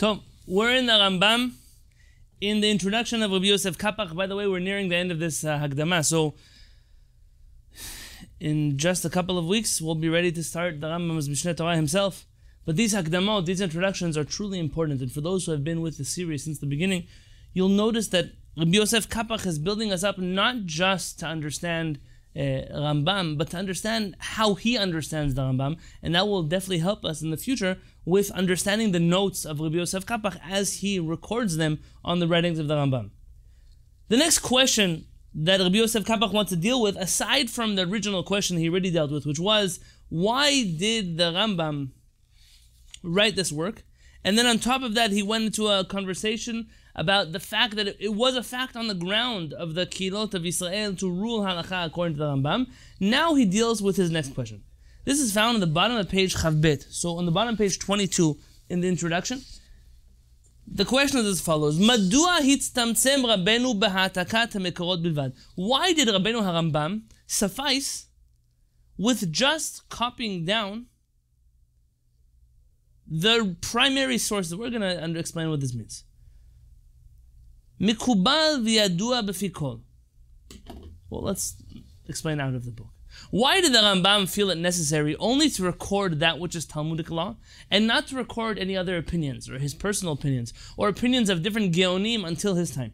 So, we're in the Rambam. In the introduction of Rabbi Yosef Kapach, by the way, we're nearing the end of this uh, Hagdama. So, in just a couple of weeks, we'll be ready to start the Rambam's Mishneh Torah himself. But these Hagdamot, these introductions are truly important. And for those who have been with the series since the beginning, you'll notice that Rabbi Yosef Kapach is building us up not just to understand uh, Rambam, but to understand how he understands the Rambam, and that will definitely help us in the future with understanding the notes of Rabbi Yosef Kapach as he records them on the writings of the Rambam. The next question that Rabbi Yosef Kapach wants to deal with, aside from the original question he already dealt with, which was, why did the Rambam write this work? And then on top of that, he went into a conversation about the fact that it, was a fact on the ground of the Kilot of Israel to rule halacha according to the Rambam. Now he deals with his next question. This is found on the bottom of page Chavbet. So on the bottom page 22 in the introduction, the question is as follows: Madua? Why did Rabbeinu Harambam suffice with just copying down the primary sources? We're going to explain what this means. Mikubal. Well, let's explain out of the book. Why did the Rambam feel it necessary only to record that which is Talmudic law and not to record any other opinions or his personal opinions or opinions of different Geonim until his time?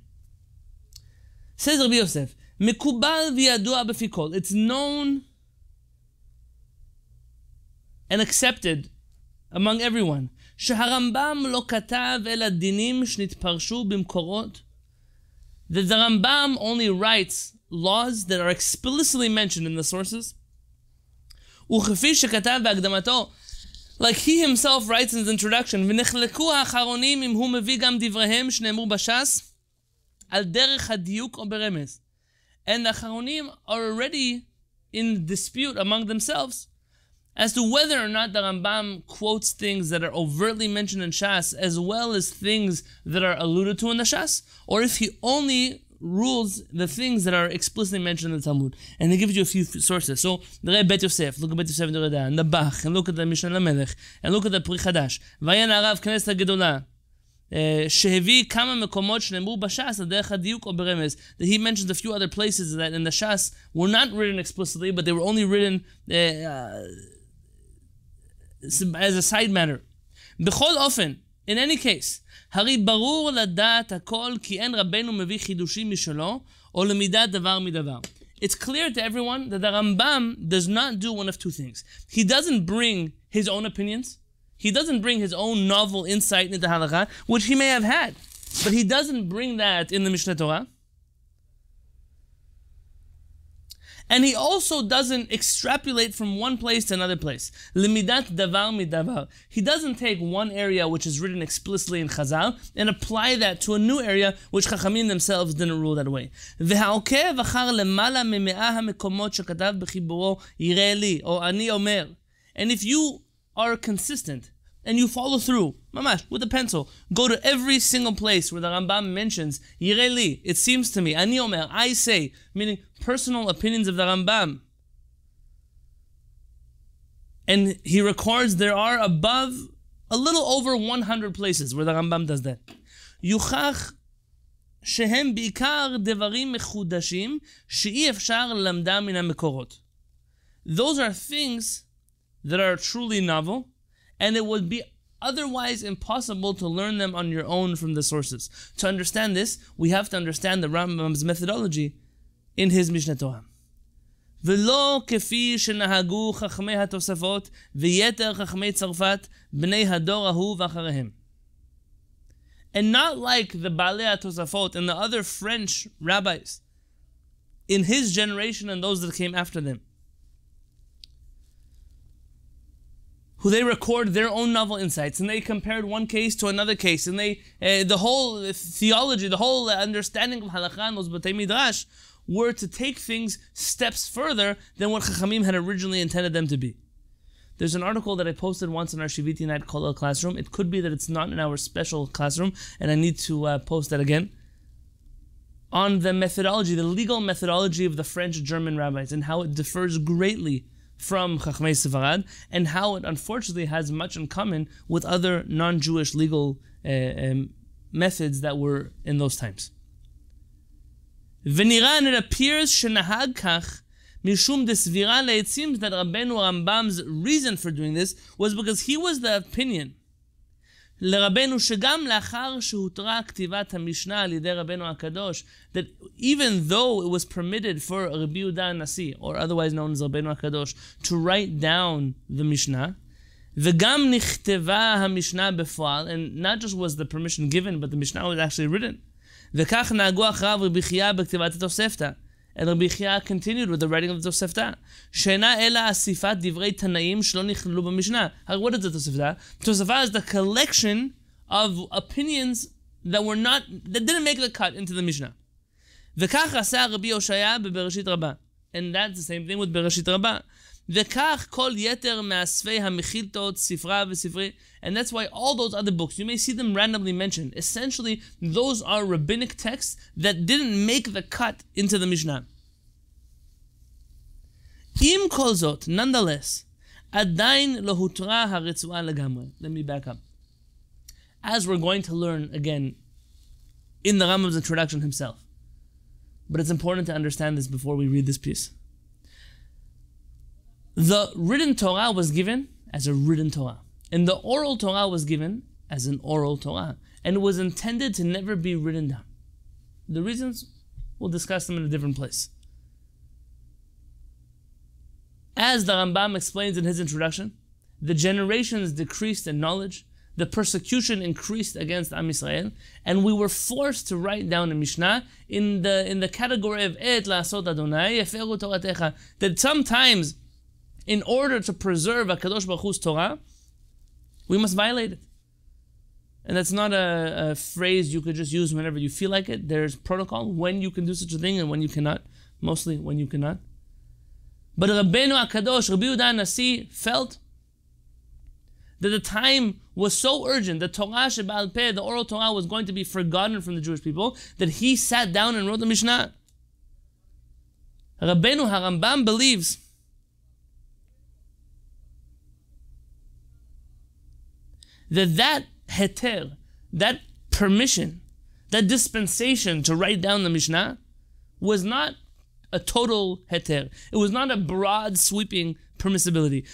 Says Rabbi Yosef, Mikubal v'yadua b'fikol. It's known and accepted among everyone. שהרמב"ם לא כתב אלא דינים שנתפרשו במקורות that the Rambam only writes laws that are explicitly mentioned in the sources. Like he himself writes in his introduction, ונחלקו האחרונים אם הוא מביא גם דבריהם שנאמרו בש"ס על דרך הדיוק או ברמז. And the Acharonim are already in dispute among themselves as to whether or not the Rambam quotes things that are overtly mentioned in Shas as well as things that are alluded to in the Shas, or if he only rules the things that are explicitly mentioned in the Talmud. And it gives you a few sources. So the Rebbe Bet Yosef, look at Bet Yosef Dorada, and the Bach, and look at the Mishneh Lamelech, and look at the Pri Chadash. ויין הרב כנסת הגדולה. שהביא He mentions a few other places that in the Shas were not written explicitly, but they were only written uh, uh as a side matter. בכל often, in any case, הרי ברור לדעת הכל כי אין רבנו מביא חידושים משלו, או למידת דבר מדבר. It's clear to everyone that the Rambam does not do one of two things. He doesn't bring his own opinions. He doesn't bring his own novel insight into halakha, which he may have had. But he doesn't bring that in the Mishneh Torah. And he also doesn't extrapolate from one place to another place. Limidat davar midavar. He doesn't take one area which is written explicitly in Chazal and apply that to a new area which Chachamim themselves didn't rule that way. והעוקב אחר למעלה ממאה המקומות שכתב בחיבורו יראה לי, או אני אומר. And if you are consistent and you follow through, mamash, with a pencil, go to every single place where the Rambam mentions, Yireli, it seems to me, Ani Omer, I say, meaning personal opinions of the Rambam. And he records there are above a little over 100 places where the Rambam does that. יוכח שהם בעיקר דברים מחודשים שאי אפשר למדם מן המקורות. Those are things that are truly novel, and it would be otherwise impossible to learn them on your own from the sources. To understand this, we have to understand the Rambam's methodology in his Mishneh Torah. ולא כפי שנהגו חכמי התוספות ויתר חכמי צרפת, בני הדור ההוא ואחריהם. And not like the Baalei HaTosafot and the other French rabbis in his generation and those that came after them. who they record their own novel insights and they compared one case to another case and they uh, the whole theology the whole understanding of halakha and those b'tei midrash were to take things steps further than what chachamim had originally intended them to be there's an article that I posted once in our Shiviti Night Kollel classroom. It could be that it's not in our special classroom, and I need to uh, post that again. On the methodology, the legal methodology of the French German rabbis, and how it differs greatly from Chachmei Sefarad, and how it unfortunately has much in common with other non-Jewish legal uh, um, methods that were in those times. ונראה, and it appears שנהג כך משום דסבירה, it seems that Rabbeinu Rambam's reason for doing this was because he was the opinion לרבנו שגם לאחר שהותרה כתיבת המשנה על ידי רבנו הקדוש, that even though it was permitted for רבי יהודה הנשיא, or otherwise known as רבנו הקדוש, to write down the משנה, וגם נכתבה המשנה בפועל, and not just was the permission given, but the משנה was actually written. וכך נהגו אחריו רבי חייא בכתיבת התוספתא. And Rabbi Chiya continued with the writing of the Tosefta. Shena ela asifat divrei tanaim shlo nichlelu b'mishnah. How, what is the Tosefta? Tosefta is the collection of opinions that were not, that didn't make the cut into the Mishnah. V'kach asa Rabbi Yoshaya b'Bereshit Rabbah. And that's the same thing with Bereshit Rabbah. וכך כל יתר מאספי המחילתות, ספרה וספרי. And that's why all those other books, you may see them randomly mentioned. Essentially, those are rabbinic texts that didn't make the cut into the Mishnah. Im kol zot, nonetheless, עדיין לא הותרה הרצועה לגמרי. Let me back up. As we're going to learn again in the Rambam's introduction himself. But it's important to understand this before we read this piece. The written Torah was given as a written Torah, and the oral Torah was given as an oral Torah, and it was intended to never be written down. The reasons, we'll discuss them in a different place. As the Rambam explains in his introduction, the generations decreased in knowledge, the persecution increased against Am Yisrael, and we were forced to write down a Mishnah in the in the category of Et La'asot Adonai Toratecha. That sometimes, in order to preserve Hakadosh Baruch Hu's Torah, we must violate it. And that's not a, a, phrase you could just use whenever you feel like it. There's protocol when you can do such a thing and when you cannot. Mostly when you cannot. But Rabbeinu HaKadosh, Rabbi Yehuda Nasi, felt that the time was so urgent, the Torah Shebal Peh, the oral Torah, was going to be forgotten from the Jewish people, that he sat down and wrote the Mishnah. Rabbeinu Harambam believes that that heter, that permission, that dispensation to write down the Mishnah was not a total heter. It was not a broad, sweeping permissibility.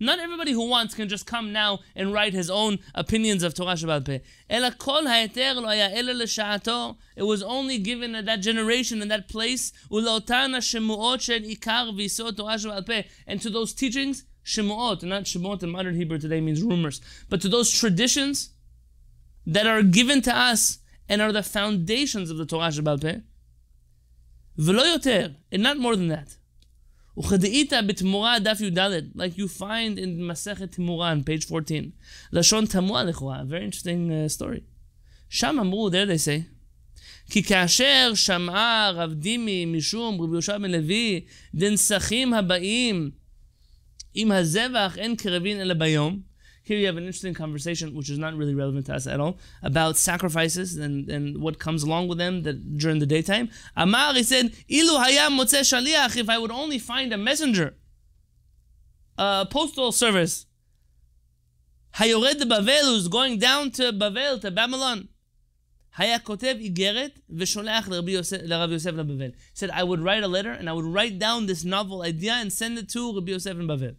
Not everybody who wants can just come now and write his own opinions of Torah Shebal Peh. It was only given at that generation and that place. And to those teachings, Shemuot, not Shemuot in modern Hebrew today means rumors, but to those traditions that are given to us and are the foundations of the Torah Shebal, Peh. V'lo yoter, and not more than that. וכדאיתא בתמורה daf י"ד, like you find in Masechet Temurah, on page 14. Lashon תמוה לכאורה, very interesting uh, story. שם אמרו, there they say, כי כאשר שמעה רב דימי משום רבי יהושע בן לוי דנסחים הבאים עם הזבח אין קרבין אלא ביום, here you have an interesting conversation, which is not really relevant to us at all, about sacrifices and, and what comes along with them that during the daytime. Amar, he said, Ilu hayam motze shaliach, if I would only find a messenger, a postal service, hayored de Bavel, who's going down to Bavel, to Babylon, היה כותב איגרת ושולח לרב יוסף לבבל. said, I would write a letter and I would write down this novel idea and send it to Rabbi Yosef in Bavel.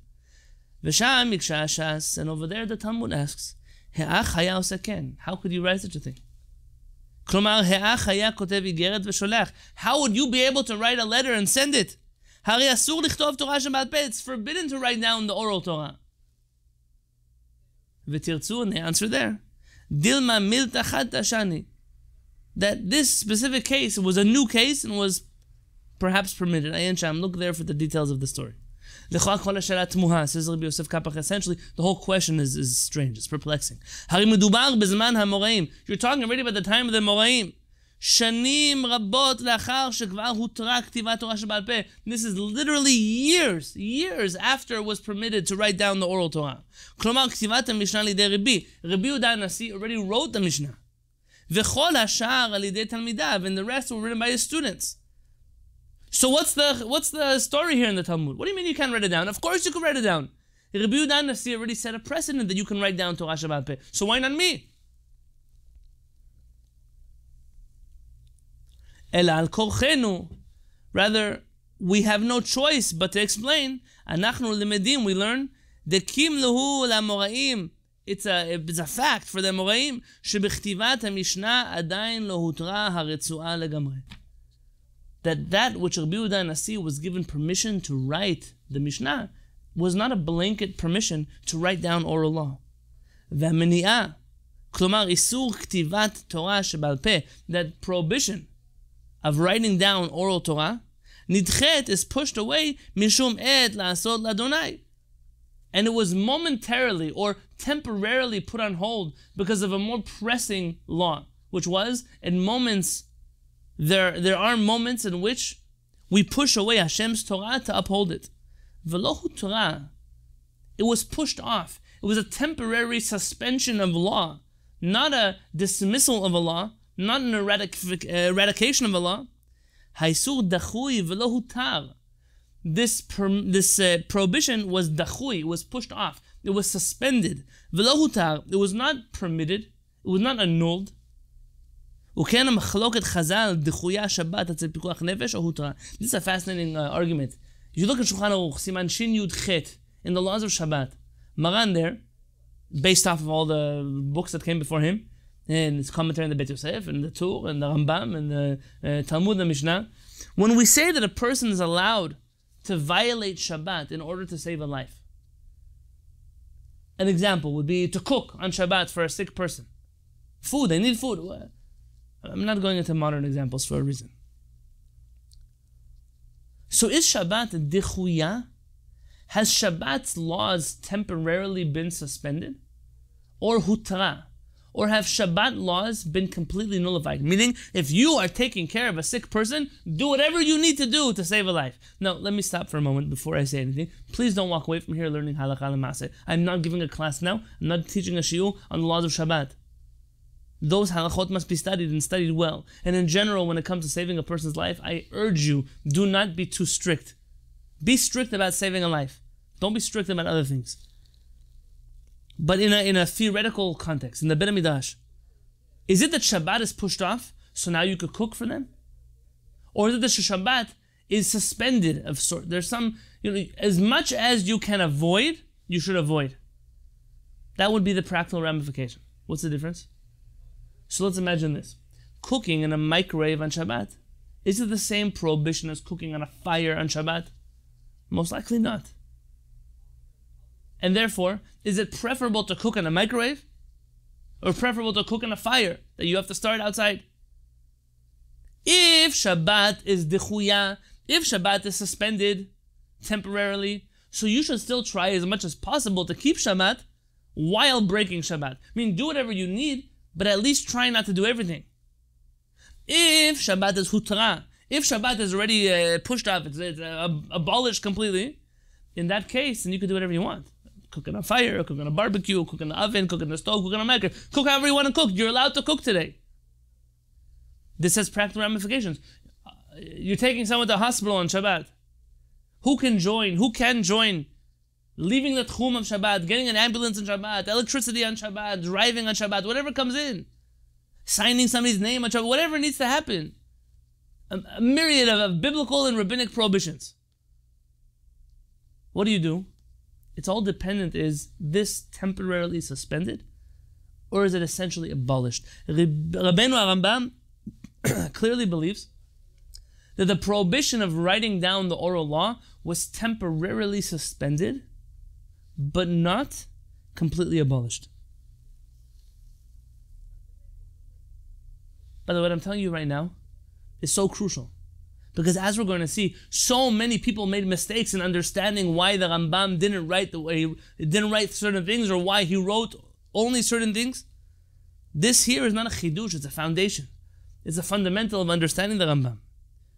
V'sham and over there the Talmud asks, He'ach haya osaken. How could you write such a thing? Klomar he'ach haya kotev igeret v'sholach. How would you be able to write a letter and send it? Hari asur lichtov Torah shemal It's forbidden to write down the oral Torah. V'tirtzu, and they answer there. Dilma milta chad tashani. That this specific case was a new case and was perhaps permitted. Ayan Sham, look there for the details of the story. Says Rabbi Yosef Kapach, essentially, the whole question is, is strange, it's perplexing. You're talking already about the time of the Moraim. שנים רבות לאחר שכבר הותרה כתיבת תורה שבעל פה. This is literally years, years after it was permitted to write down the oral Torah. כלומר, כתיבת המשנה לידי רבי. רבי יהודה הנשיא already wrote the משנה. וכל השאר על ידי תלמידיו, and the rest were written by his students. So what's the what's the story here in the Talmud? What do you mean you can't write it down? Of course you can write it down. Rabbi Yudan Nasi already set a precedent that you can write down Torah Shebal Peh. So why not me? El al. Rather, we have no choice but to explain. Anachnu limedim. We learn the lehu lamoraim. It's a it's a fact for the Moraim that that which Rabbi Yehuda Nasi was given permission to write the Mishnah was not a blanket permission to write down oral law. והמניעה, כלומר איסור כתיבת תורה שבעל פה, that prohibition of writing down oral Torah, נדחית is pushed away משום עת לעשות לאדוני. And it was momentarily or temporarily put on hold because of a more pressing law, which was in moments there, there are moments in which we push away Hashem's Torah to uphold it. Velohu Torah, it was pushed off. It was a temporary suspension of law, not a dismissal of a law, not an eradic- eradication of a law. Haisur dachui velohu tar. This, per, this uh, prohibition was dachui, was pushed off. It was suspended. Velohu tar. It was not permitted. It was not annulled. וכן המחלוקת חז"ל דחויה שבת אצל פיקוח נפש או הותרה. This is a fascinating uh, argument. If you look at Shulchan Aruch, Siman Shin Yud Chet, in the laws of Shabbat, Maran there, based off of all the books that came before him, and his commentary on the Bet Yosef, and the Tur, and the Rambam, and the uh, Talmud, and Mishnah, when we say that a person is allowed to violate Shabbat in order to save a life, an example would be to cook on Shabbat for a sick person. Food, they need food. I'm not going into modern examples for a reason. So is Shabbat dichuya? Has Shabbat's laws temporarily been suspended? Or hutra? Or have Shabbat laws been completely nullified? Meaning, if you are taking care of a sick person, do whatever you need to do to save a life. Now, let me stop for a moment before I say anything. Please don't walk away from here learning halakha lemase. I'm not giving a class now. I'm not teaching a shiur on the laws of Shabbat those halachot must be studied and studied well. And in general, when it comes to saving a person's life, I urge you, do not be too strict. Be strict about saving a life. Don't be strict about other things. But in a, in a theoretical context, in the Bet Midrash, is it that Shabbat is pushed off, so now you could cook for them? Or is it that Shabbat is suspended of sort? There's some, you know, as much as you can avoid, you should avoid. That would be the practical ramification. What's the difference? So let's imagine this cooking in a microwave on Shabbat. Is it the same prohibition as cooking on a fire on Shabbat? Most likely not. And therefore, is it preferable to cook in a microwave or preferable to cook in a fire that you have to start outside? If Shabbat is dichuya, if Shabbat is suspended temporarily, so you should still try as much as possible to keep Shabbat while breaking Shabbat. I mean, do whatever you need but at least try not to do everything. If Shabbat is hutra, if Shabbat is already uh, pushed off, it's, it's uh, abolished completely, in that case, then you can do whatever you want. Cook on a fire, cook on a barbecue, cook in the oven, cook in the stove, cook on a maker, cook however you want to cook. You're allowed to cook today. This has practical ramifications. Uh, you're taking someone to hospital on Shabbat. Who can join? Who can join leaving the tchum of Shabbat, getting an ambulance on Shabbat, electricity on Shabbat, driving on Shabbat, whatever comes in, signing somebody's name on Shabbat, whatever needs to happen. A, a myriad of, of biblical and rabbinic prohibitions. What do you do? It's all dependent. Is this temporarily suspended? Or is it essentially abolished? Rabbeinu Arambam clearly believes that the prohibition of writing down the oral law was temporarily suspended but not completely abolished. By the way, what I'm telling you right now is so crucial. Because as we're going to see, so many people made mistakes in understanding why the Rambam didn't write the way he didn't write certain things or why he wrote only certain things. This here is not a chidush, it's a foundation. It's a fundamental of understanding the Rambam.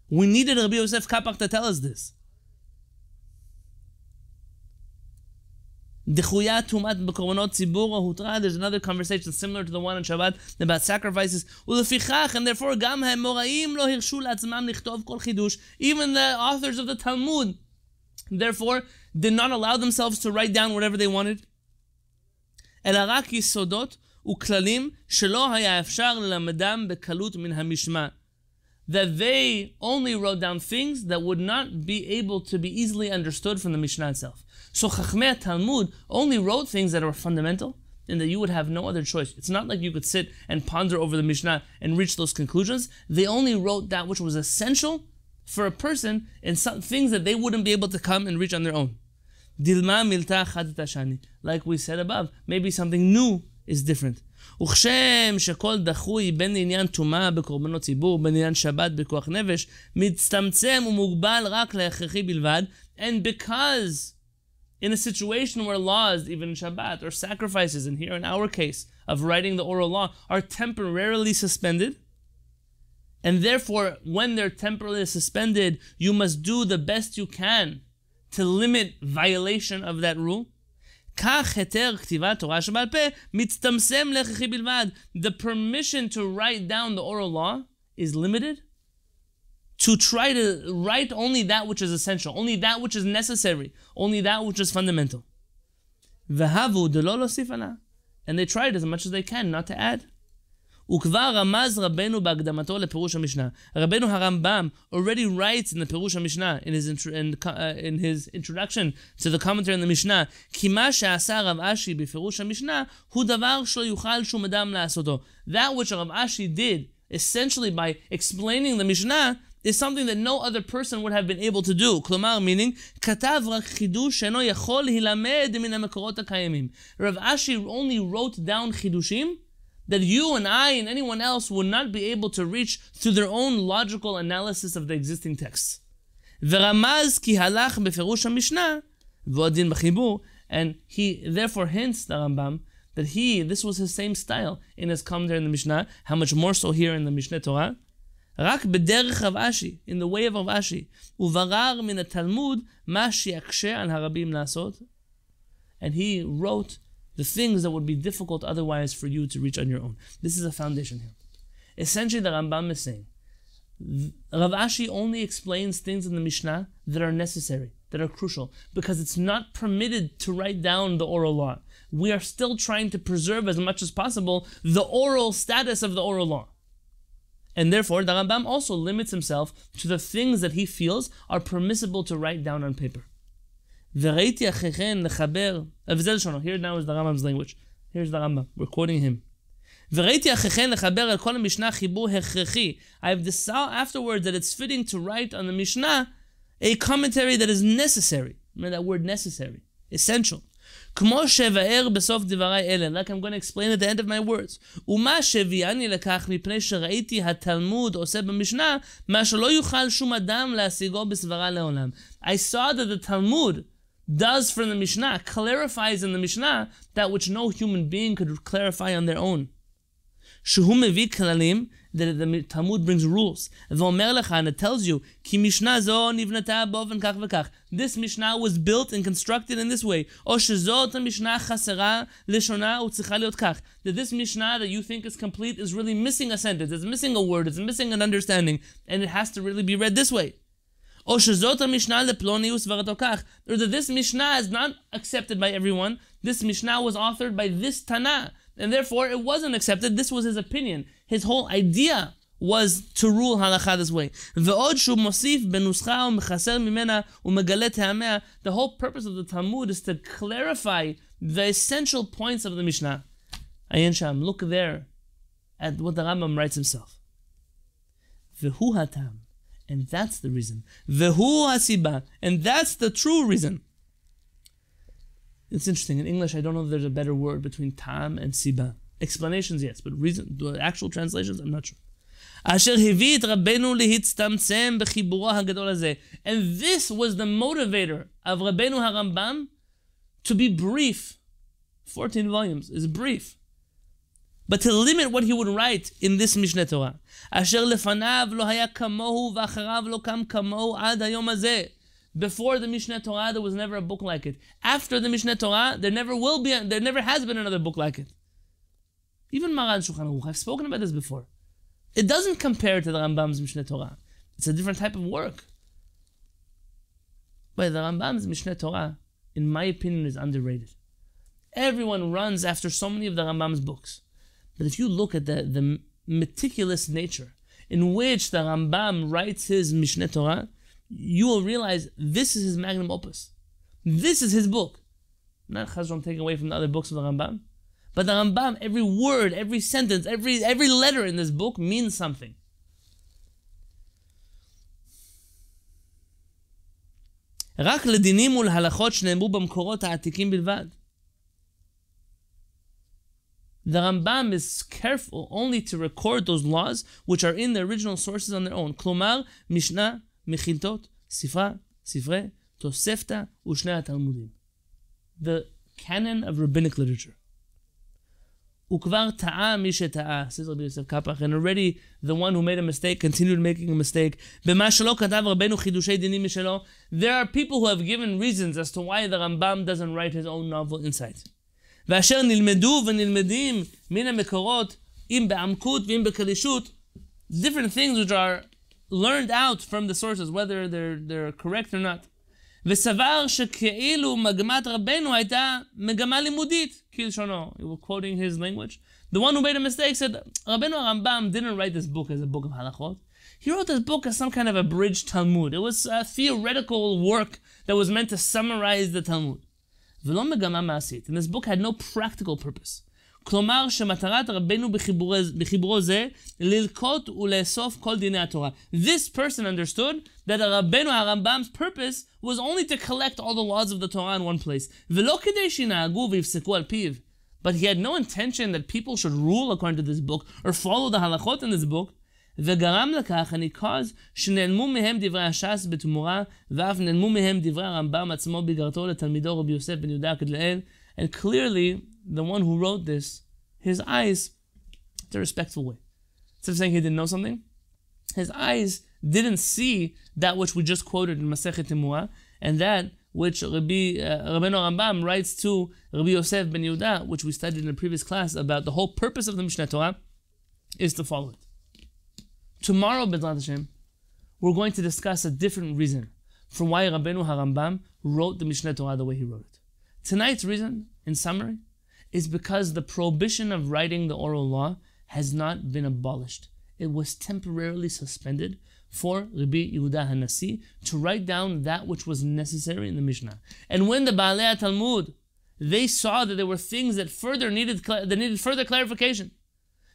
We needed Rabbi Yosef Kapach to tell us this. דחויה טומאת בקורבנות ציבור או הותרה, there's another conversation similar to the one on Shabbat about sacrifices, ולפיכך, and therefore גם האמוראים לא הרשו לעצמם לכתוב כל חידוש, even the authors of the Talmud, therefore, did not allow themselves to write down whatever they wanted, אלא רק יסודות וכללים שלא היה אפשר ללמדם בקלות מן המשמע. That they only wrote down things that would not be able to be easily understood from the Mishnah itself. So Chachmei Talmud only wrote things that are fundamental and that you would have no other choice. It's not like you could sit and ponder over the Mishnah and reach those conclusions. They only wrote that which was essential for a person and some things that they wouldn't be able to come and reach on their own. Dilma milta tashani. Like we said above, maybe something new is different. וכשם שכל דחוי בין לעניין טומאה בקורבנות ציבור, בין לעניין שבת בכוח נפש, מצטמצם ומוגבל רק להכרחי בלבד, and because in a situation where laws, even in Shabbat, or sacrifices, and here in our case of writing the oral law, are temporarily suspended. And therefore, when they're temporarily suspended, you must do the best you can to limit violation of that rule. The permission to write down the oral law is limited to try to write only that which is essential, only that which is necessary, only that which is fundamental. והבו דלא להוסיף ענה. And they tried as much as they can not to add. וכבר רמז רבנו בהקדמתו לפירוש המשנה. רבנו הרמב"ם already writes in the פירוש המשנה, in his, in, uh, in his introduction to the commentary on the משנה, כי מה שעשה רב אשי בפירוש המשנה, הוא דבר שלא יוכל שום אדם לעשותו. That which רב אשי did, essentially by explaining the משנה, is something that no other person would have been able to do. כלומר, meaning, כתב רק חידוש שאינו יכול להילמד מן המקורות הקיימים. רב אשי only wrote down חידושים that you and I and anyone else would not be able to reach through their own logical analysis of the existing texts. ורמז כי הלך בפירוש המשנה, ועוד דין בחיבור, and he therefore hints, the Rambam, that he, this was his same style in his commentary in the Mishnah, how much more so here in the Mishneh Torah, רק בדרך רב אשי, in the way of רב אשי, וברר מן התלמוד מה שיקשה על הרבים לעשות. And he wrote the things that would be difficult otherwise for you to reach on your own. This is a foundation here. Essentially, the Rambam is saying, Rav Ashi only explains things in the Mishnah that are necessary, that are crucial, because it's not permitted to write down the oral law. We are still trying to preserve as much as possible the oral status of the oral law. And therefore, the Rambam also limits himself to the things that he feels are permissible to write down on paper. Uh, Here now is the Rambam's language. Here's the Rambam. We're quoting him. I have decided afterwards that it's fitting to write on the Mishnah a commentary that is necessary. Remember that word necessary, essential. כמו שאבאר בסוף דבריי אלה, like I'm going to explain at the end of my words. ומה שהביאני לכך מפני שראיתי התלמוד עושה במשנה, מה שלא יוכל שום אדם להשיגו בסברה לעולם. I saw that the Talmud does for the Mishnah, clarifies in the Mishnah that which no human being could clarify on their own. שהוא מביא כללים, that the Talmud brings rules. And it tells you, Ki kach v'kach. This Mishnah was built and constructed in this way. Mishnah lishona. That this Mishnah that you think is complete is really missing a sentence. It's missing a word. It's missing an understanding. And it has to really be read this way. Or that this Mishnah is not accepted by everyone. This Mishnah was authored by this Tana and therefore it wasn't accepted. This was his opinion. His whole idea was to rule halacha this way. The whole purpose of the Talmud is to clarify the essential points of the Mishnah. Ayin Sham, look there at what the Rambam writes himself. V'hu hatam, and that's the reason. V'hu hasiba, and that's the true reason. It's interesting. In English, I don't know if there's a better word between tam and siba. Explanations, yes, but reason, the actual translations, I'm not sure. אשר הביא את רבנו להצטמצם בחיבורו הגדול הזה. And this was the motivator of Rabbeinu HaRambam to be brief. 14 volumes is brief but to limit what he would write in this Mishneh Torah. אשר לפניו לא היה כמוהו ואחריו לא קם כמוהו עד היום הזה. Before the Mishneh Torah, there was never a book like it. After the Mishneh Torah, there never will be, there never has been another book like it. Even Maran Shulchan Aruch, I've spoken about this before. It doesn't compare to the Rambam's Mishneh Torah. It's a different type of work. But the Rambam's Mishneh Torah, in my opinion, is underrated. Everyone runs after so many of the Rambam's books. But if you look at the, the meticulous nature in which the Rambam writes his Mishneh Torah, you will realize this is his magnum opus. This is his book. Not Chazron taking away from the other books of the Rambam. But the Rambam, every word, every sentence, every, every letter in this book means something. רק לדינים ולהלכות שנאמרו במקורות העתיקים בלבד. The Rambam is careful only to record those laws which are in the original sources on their own. כלומר, משנה, מכילתות, ספרה, ספרי, תוספתא ושני התלמודים. The canon of rabbinic literature. וכבר טעה מי שטעה, says Rabbi Yosef Kapach, and already the one who made a mistake continued making a mistake. במה שלא כתב רבנו חידושי דינים משלו, there are people who have given reasons as to why the Rambam doesn't write his own novel insight. ואשר נלמדו ונלמדים מן המקורות, אם בעמקות ואם בקלישות, different things which are learned out from the sources, whether they're, they're correct or not. וסבר שכאילו מגמת רבנו הייתה מגמה לימודית, כלשונו. We were quoting his language. The one who made a mistake said, Rabbeinu Rambam didn't write this book as a book of halachot. He wrote this book as some kind of abridged Talmud. It was a theoretical work that was meant to summarize the Talmud. ולא מגמה מעשית. And this book had no practical purpose. כלומר שמטרת רבנו בחיבורו זה ללקוט ולאסוף כל דיני התורה. This person understood that רבנו הרמב"מ's purpose was only to collect all the laws of the Torah in one place. ולא כדי שינהגו ויפסקו על פיו. But he had no intention that people should rule according to this book or follow the halachot in this book. וגרם לכך, and he caused, שנעלמו מהם דברי הש"ס בתמורה, ואף נעלמו מהם דברי הרמב"ם עצמו בגרתו לתלמידו רבי יוסף בן יהודה כדלאל. And clearly, the one who wrote this, his eyes, it's a respectful way. Instead of saying he didn't know something, his eyes didn't see that which we just quoted in Masechet Temurah, and that which Rabbi uh, Rabbeinu Rambam writes to Rabbi Yosef ben Yehuda, which we studied in a previous class about the whole purpose of the Mishneh Torah, is to follow it. Tomorrow, B'ezrat Hashem, we're going to discuss a different reason for why Rabbeinu Harambam wrote the Mishneh Torah the way he wrote it. Tonight's reason, in summary, is because the prohibition of writing the oral law has not been abolished. It was temporarily suspended for Rabbi Yehuda Hanasi to write down that which was necessary in the Mishnah. And when the Baalei Talmud they saw that there were things that further needed that needed further clarification,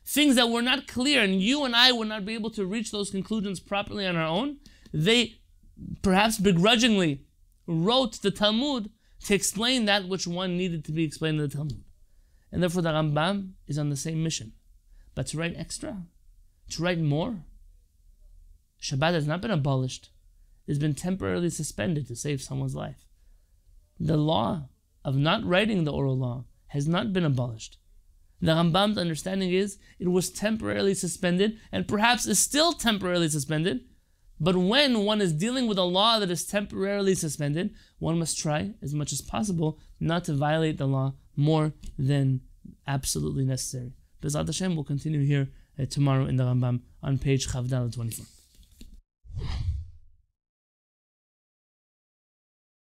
things that were not clear, and you and I would not be able to reach those conclusions properly on our own. They perhaps begrudgingly wrote the Talmud to explain that which one needed to be explained in the Talmud. And therefore, the Rambam is on the same mission. But to write extra, to write more, Shabbat has not been abolished. It's been temporarily suspended to save someone's life. The law of not writing the oral law has not been abolished. The Rambam's understanding is it was temporarily suspended and perhaps is still temporarily suspended. But when one is dealing with a law that is temporarily suspended, one must try as much as possible not to violate the law more than absolutely necessary. B'ezrat Hashem will continue here uh, tomorrow in the Rambam on page Chavdala 24.